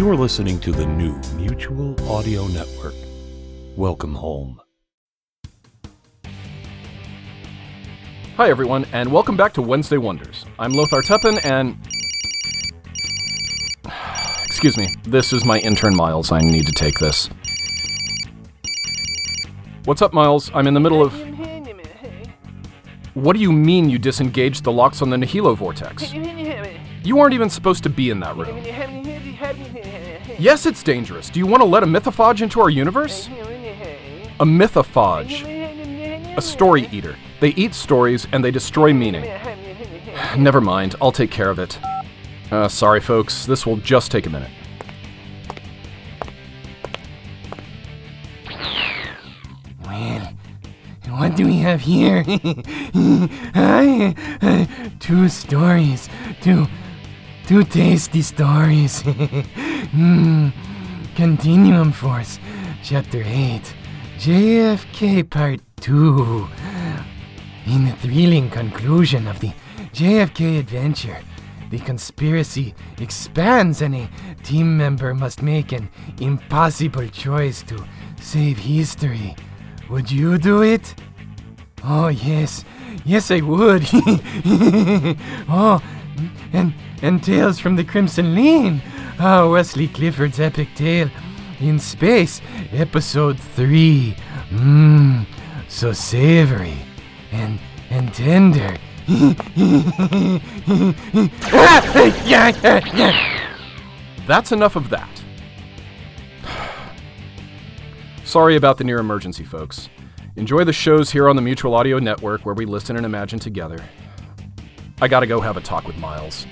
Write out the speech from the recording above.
You're listening to the new Mutual Audio Network. Welcome home. Hi, everyone, and welcome back to Wednesday Wonders. I'm Lothar Tuppen, and. Excuse me, this is my intern Miles. I need to take this. What's up, Miles? I'm in the middle of. What do you mean you disengaged the locks on the Nihilo Vortex? You aren't even supposed to be in that room. Yes, it's dangerous. Do you want to let a mythophage into our universe? A mythophage. A story eater. They eat stories and they destroy meaning. Never mind, I'll take care of it. Uh, sorry, folks, this will just take a minute. Well, what do we have here? Two stories, two, two tasty stories. mm. Continuum Force, Chapter 8, JFK Part 2. In the thrilling conclusion of the JFK adventure, the conspiracy expands and a team member must make an impossible choice to save history. Would you do it? Oh, yes. Yes, I would. oh, and, and Tales from the Crimson Lane. Oh, Wesley Clifford's epic tale in space, episode 3. Mmm, so savory and, and tender. That's enough of that. Sorry about the near emergency, folks. Enjoy the shows here on the Mutual Audio Network where we listen and imagine together. I gotta go have a talk with Miles.